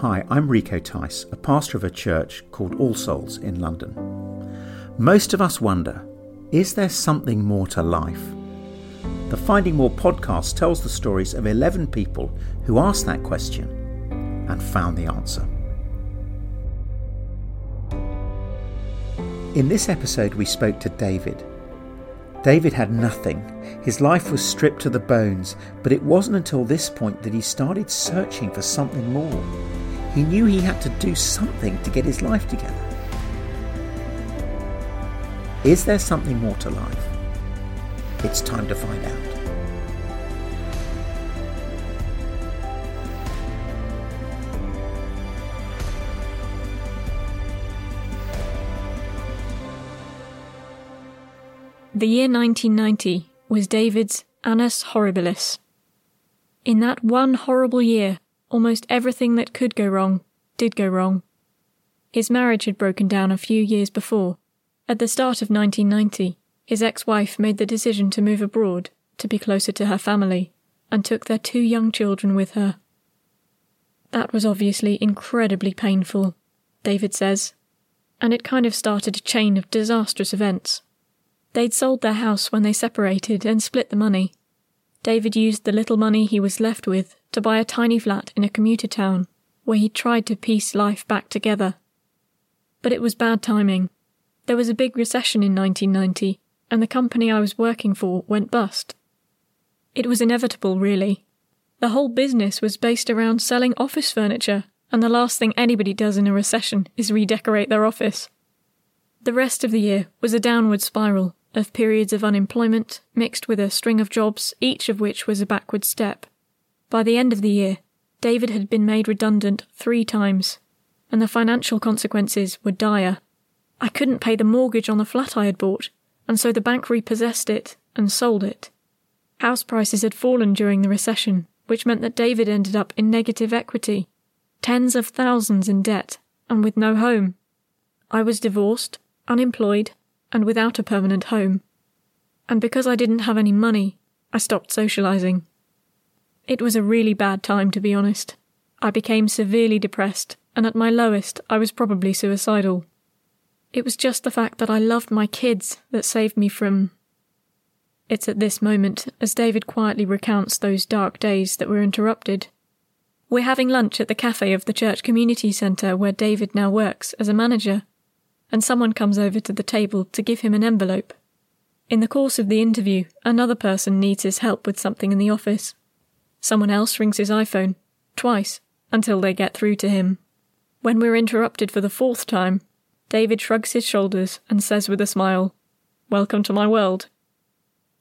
Hi, I'm Rico Tice, a pastor of a church called All Souls in London. Most of us wonder is there something more to life? The Finding More podcast tells the stories of 11 people who asked that question and found the answer. In this episode, we spoke to David. David had nothing. His life was stripped to the bones, but it wasn't until this point that he started searching for something more. He knew he had to do something to get his life together. Is there something more to life? It's time to find out. The year 1990 was David's annus horribilis. In that one horrible year, Almost everything that could go wrong did go wrong. His marriage had broken down a few years before. At the start of 1990, his ex wife made the decision to move abroad to be closer to her family and took their two young children with her. That was obviously incredibly painful, David says, and it kind of started a chain of disastrous events. They'd sold their house when they separated and split the money. David used the little money he was left with to buy a tiny flat in a commuter town where he tried to piece life back together. But it was bad timing. There was a big recession in 1990, and the company I was working for went bust. It was inevitable, really. The whole business was based around selling office furniture, and the last thing anybody does in a recession is redecorate their office. The rest of the year was a downward spiral of periods of unemployment mixed with a string of jobs, each of which was a backward step. By the end of the year, David had been made redundant three times, and the financial consequences were dire. I couldn't pay the mortgage on the flat I had bought, and so the bank repossessed it and sold it. House prices had fallen during the recession, which meant that David ended up in negative equity, tens of thousands in debt, and with no home. I was divorced, unemployed, and without a permanent home. And because I didn't have any money, I stopped socializing. It was a really bad time, to be honest. I became severely depressed, and at my lowest, I was probably suicidal. It was just the fact that I loved my kids that saved me from. It's at this moment, as David quietly recounts those dark days, that we're interrupted. We're having lunch at the cafe of the church community centre where David now works as a manager, and someone comes over to the table to give him an envelope. In the course of the interview, another person needs his help with something in the office. Someone else rings his iPhone, twice, until they get through to him. When we're interrupted for the fourth time, David shrugs his shoulders and says with a smile, Welcome to my world.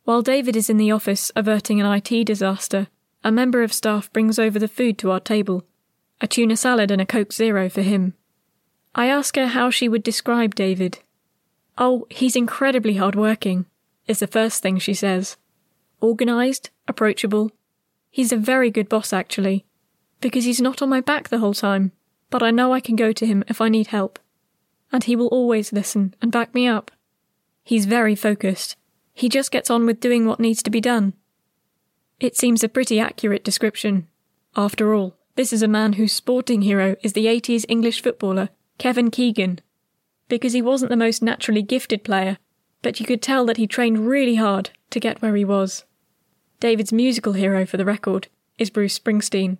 While David is in the office averting an IT disaster, a member of staff brings over the food to our table a tuna salad and a Coke Zero for him. I ask her how she would describe David. Oh, he's incredibly hard-working, is the first thing she says. Organised, approachable, He's a very good boss, actually, because he's not on my back the whole time, but I know I can go to him if I need help. And he will always listen and back me up. He's very focused. He just gets on with doing what needs to be done. It seems a pretty accurate description. After all, this is a man whose sporting hero is the 80s English footballer, Kevin Keegan. Because he wasn't the most naturally gifted player, but you could tell that he trained really hard to get where he was. David's musical hero for the record is Bruce Springsteen.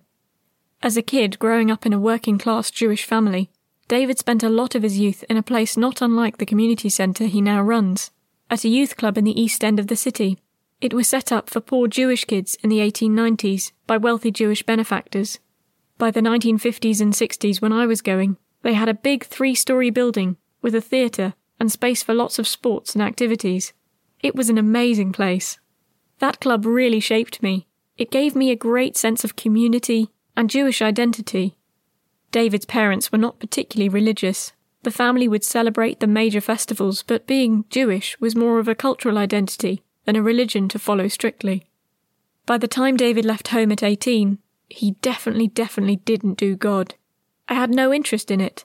As a kid growing up in a working class Jewish family, David spent a lot of his youth in a place not unlike the community centre he now runs, at a youth club in the east end of the city. It was set up for poor Jewish kids in the 1890s by wealthy Jewish benefactors. By the 1950s and 60s, when I was going, they had a big three story building with a theatre and space for lots of sports and activities. It was an amazing place. That club really shaped me. It gave me a great sense of community and Jewish identity. David's parents were not particularly religious. The family would celebrate the major festivals, but being Jewish was more of a cultural identity than a religion to follow strictly. By the time David left home at 18, he definitely, definitely didn't do God. I had no interest in it.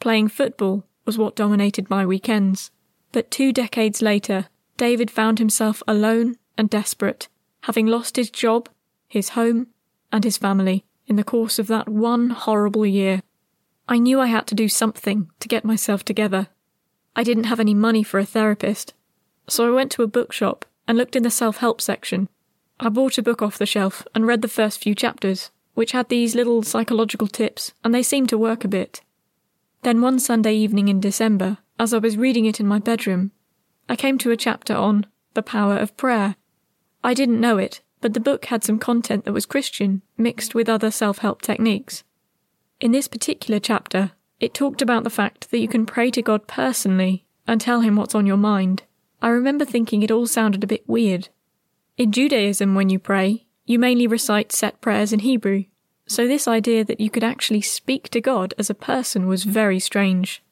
Playing football was what dominated my weekends. But two decades later, David found himself alone and desperate, having lost his job, his home, and his family in the course of that one horrible year. I knew I had to do something to get myself together. I didn't have any money for a therapist, so I went to a bookshop and looked in the self help section. I bought a book off the shelf and read the first few chapters, which had these little psychological tips, and they seemed to work a bit. Then one Sunday evening in December, as I was reading it in my bedroom, I came to a chapter on the power of prayer. I didn't know it, but the book had some content that was Christian, mixed with other self help techniques. In this particular chapter, it talked about the fact that you can pray to God personally and tell Him what's on your mind. I remember thinking it all sounded a bit weird. In Judaism, when you pray, you mainly recite set prayers in Hebrew, so this idea that you could actually speak to God as a person was very strange.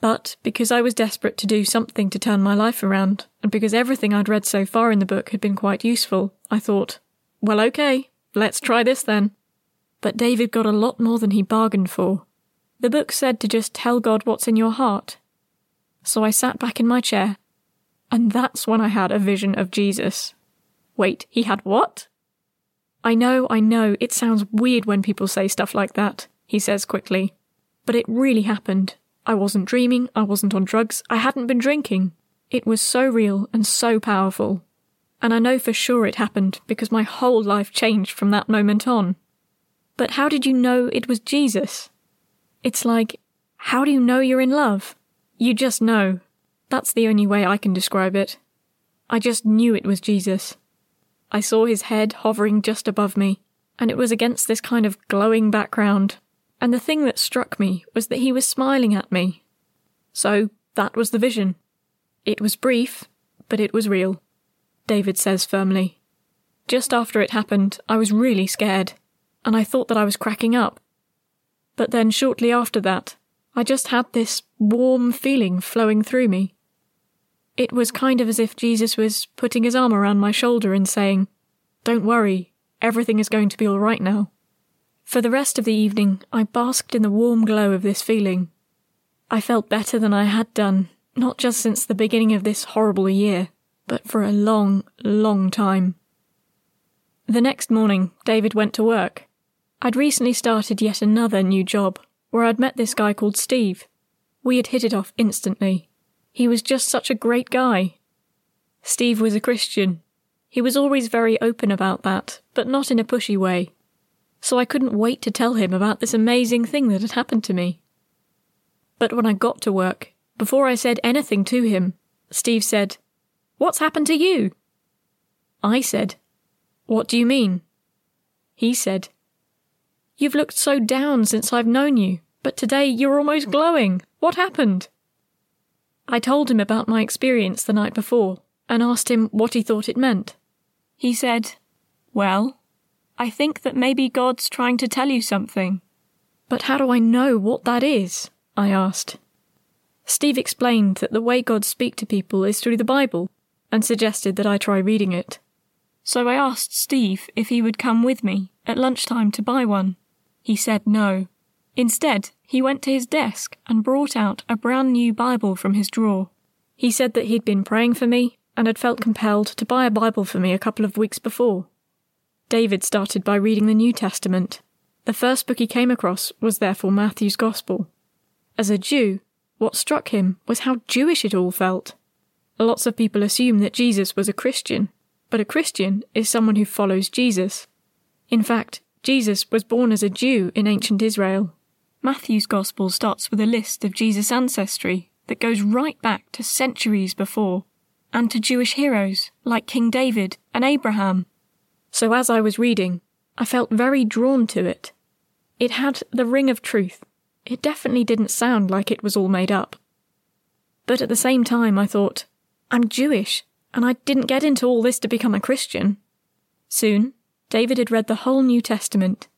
But because I was desperate to do something to turn my life around, and because everything I'd read so far in the book had been quite useful, I thought, well, okay, let's try this then. But David got a lot more than he bargained for. The book said to just tell God what's in your heart. So I sat back in my chair, and that's when I had a vision of Jesus. Wait, he had what? I know, I know, it sounds weird when people say stuff like that, he says quickly. But it really happened. I wasn't dreaming, I wasn't on drugs, I hadn't been drinking. It was so real and so powerful. And I know for sure it happened because my whole life changed from that moment on. But how did you know it was Jesus? It's like, how do you know you're in love? You just know. That's the only way I can describe it. I just knew it was Jesus. I saw his head hovering just above me, and it was against this kind of glowing background. And the thing that struck me was that he was smiling at me. So that was the vision. It was brief, but it was real, David says firmly. Just after it happened, I was really scared and I thought that I was cracking up. But then, shortly after that, I just had this warm feeling flowing through me. It was kind of as if Jesus was putting his arm around my shoulder and saying, Don't worry, everything is going to be all right now. For the rest of the evening, I basked in the warm glow of this feeling. I felt better than I had done, not just since the beginning of this horrible year, but for a long, long time. The next morning, David went to work. I'd recently started yet another new job, where I'd met this guy called Steve. We had hit it off instantly. He was just such a great guy. Steve was a Christian. He was always very open about that, but not in a pushy way. So I couldn't wait to tell him about this amazing thing that had happened to me. But when I got to work, before I said anything to him, Steve said, What's happened to you? I said, What do you mean? He said, You've looked so down since I've known you, but today you're almost glowing. What happened? I told him about my experience the night before and asked him what he thought it meant. He said, Well, I think that maybe God's trying to tell you something. But how do I know what that is? I asked. Steve explained that the way God speaks to people is through the Bible and suggested that I try reading it. So I asked Steve if he would come with me at lunchtime to buy one. He said no. Instead, he went to his desk and brought out a brand new Bible from his drawer. He said that he'd been praying for me and had felt compelled to buy a Bible for me a couple of weeks before. David started by reading the New Testament. The first book he came across was therefore Matthew's Gospel. As a Jew, what struck him was how Jewish it all felt. Lots of people assume that Jesus was a Christian, but a Christian is someone who follows Jesus. In fact, Jesus was born as a Jew in ancient Israel. Matthew's Gospel starts with a list of Jesus' ancestry that goes right back to centuries before, and to Jewish heroes like King David and Abraham. So as I was reading, I felt very drawn to it. It had the ring of truth. It definitely didn't sound like it was all made up. But at the same time, I thought, I'm Jewish, and I didn't get into all this to become a Christian. Soon, David had read the whole New Testament.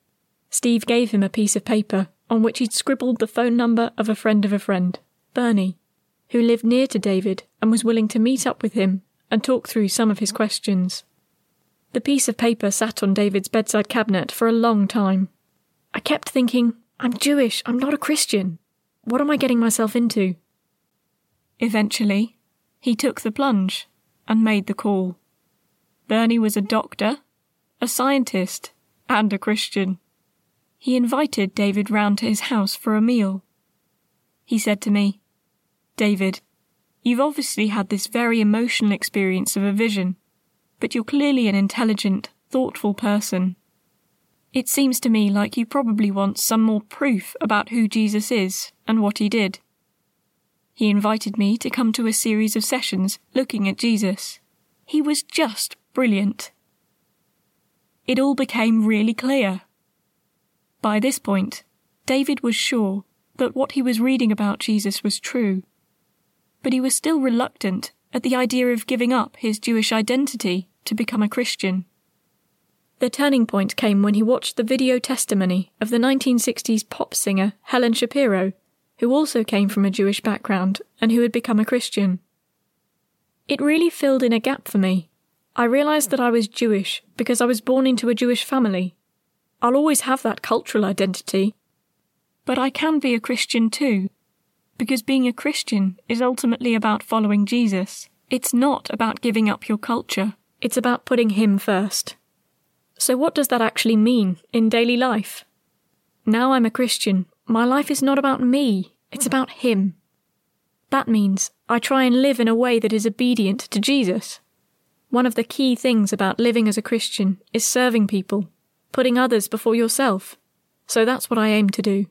Steve gave him a piece of paper on which he'd scribbled the phone number of a friend of a friend, Bernie, who lived near to David and was willing to meet up with him and talk through some of his questions. The piece of paper sat on David's bedside cabinet for a long time. I kept thinking, I'm Jewish, I'm not a Christian. What am I getting myself into? Eventually, he took the plunge and made the call. Bernie was a doctor a scientist, and a Christian. He invited David round to his house for a meal. He said to me, David, you've obviously had this very emotional experience of a vision, but you're clearly an intelligent, thoughtful person. It seems to me like you probably want some more proof about who Jesus is and what he did. He invited me to come to a series of sessions looking at Jesus. He was just brilliant. It all became really clear. By this point, David was sure that what he was reading about Jesus was true. But he was still reluctant at the idea of giving up his Jewish identity to become a Christian. The turning point came when he watched the video testimony of the 1960s pop singer Helen Shapiro, who also came from a Jewish background and who had become a Christian. It really filled in a gap for me. I realised that I was Jewish because I was born into a Jewish family. I'll always have that cultural identity, but I can be a Christian too, because being a Christian is ultimately about following Jesus. It's not about giving up your culture, it's about putting Him first. So, what does that actually mean in daily life? Now I'm a Christian, my life is not about me, it's about Him. That means I try and live in a way that is obedient to Jesus. One of the key things about living as a Christian is serving people, putting others before yourself. So that's what I aim to do.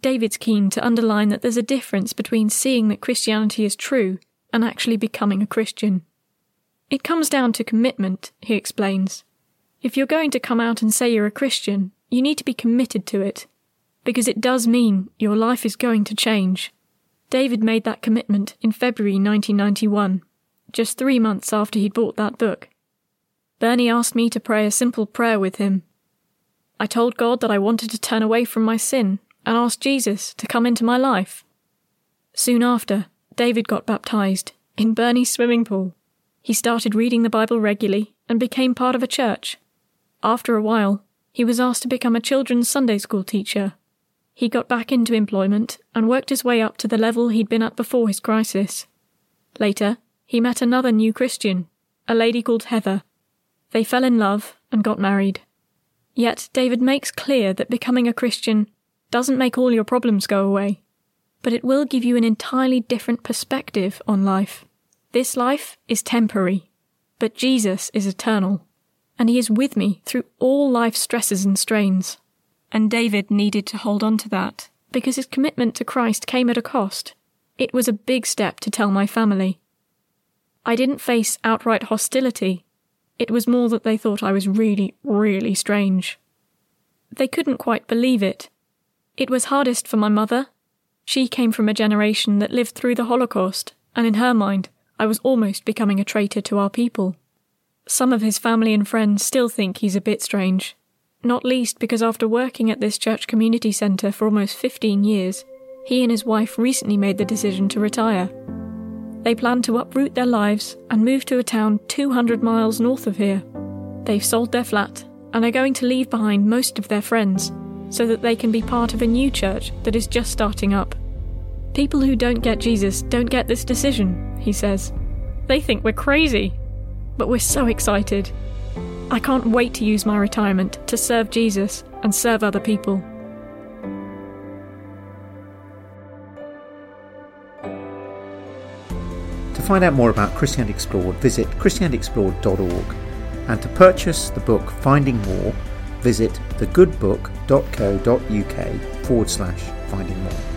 David's keen to underline that there's a difference between seeing that Christianity is true and actually becoming a Christian. It comes down to commitment, he explains. If you're going to come out and say you're a Christian, you need to be committed to it, because it does mean your life is going to change. David made that commitment in February 1991, just three months after he'd bought that book. Bernie asked me to pray a simple prayer with him. I told God that I wanted to turn away from my sin and asked Jesus to come into my life. Soon after, David got baptized in Bernie's swimming pool. He started reading the Bible regularly and became part of a church. After a while, he was asked to become a children's Sunday school teacher. He got back into employment and worked his way up to the level he'd been at before his crisis. Later, he met another new Christian, a lady called Heather. They fell in love and got married. Yet David makes clear that becoming a Christian doesn't make all your problems go away, but it will give you an entirely different perspective on life. This life is temporary, but Jesus is eternal, and He is with me through all life's stresses and strains. And David needed to hold on to that, because his commitment to Christ came at a cost. It was a big step to tell my family. I didn't face outright hostility. It was more that they thought I was really, really strange. They couldn't quite believe it, it was hardest for my mother. She came from a generation that lived through the Holocaust, and in her mind, I was almost becoming a traitor to our people. Some of his family and friends still think he's a bit strange, not least because after working at this church community centre for almost 15 years, he and his wife recently made the decision to retire. They plan to uproot their lives and move to a town 200 miles north of here. They've sold their flat and are going to leave behind most of their friends so that they can be part of a new church that is just starting up. People who don't get Jesus don't get this decision, he says. They think we're crazy. But we're so excited. I can't wait to use my retirement to serve Jesus and serve other people. Find out more about Christianity Explored, visit christianityexplored.org and to purchase the book Finding More visit thegoodbook.co.uk forward slash finding more.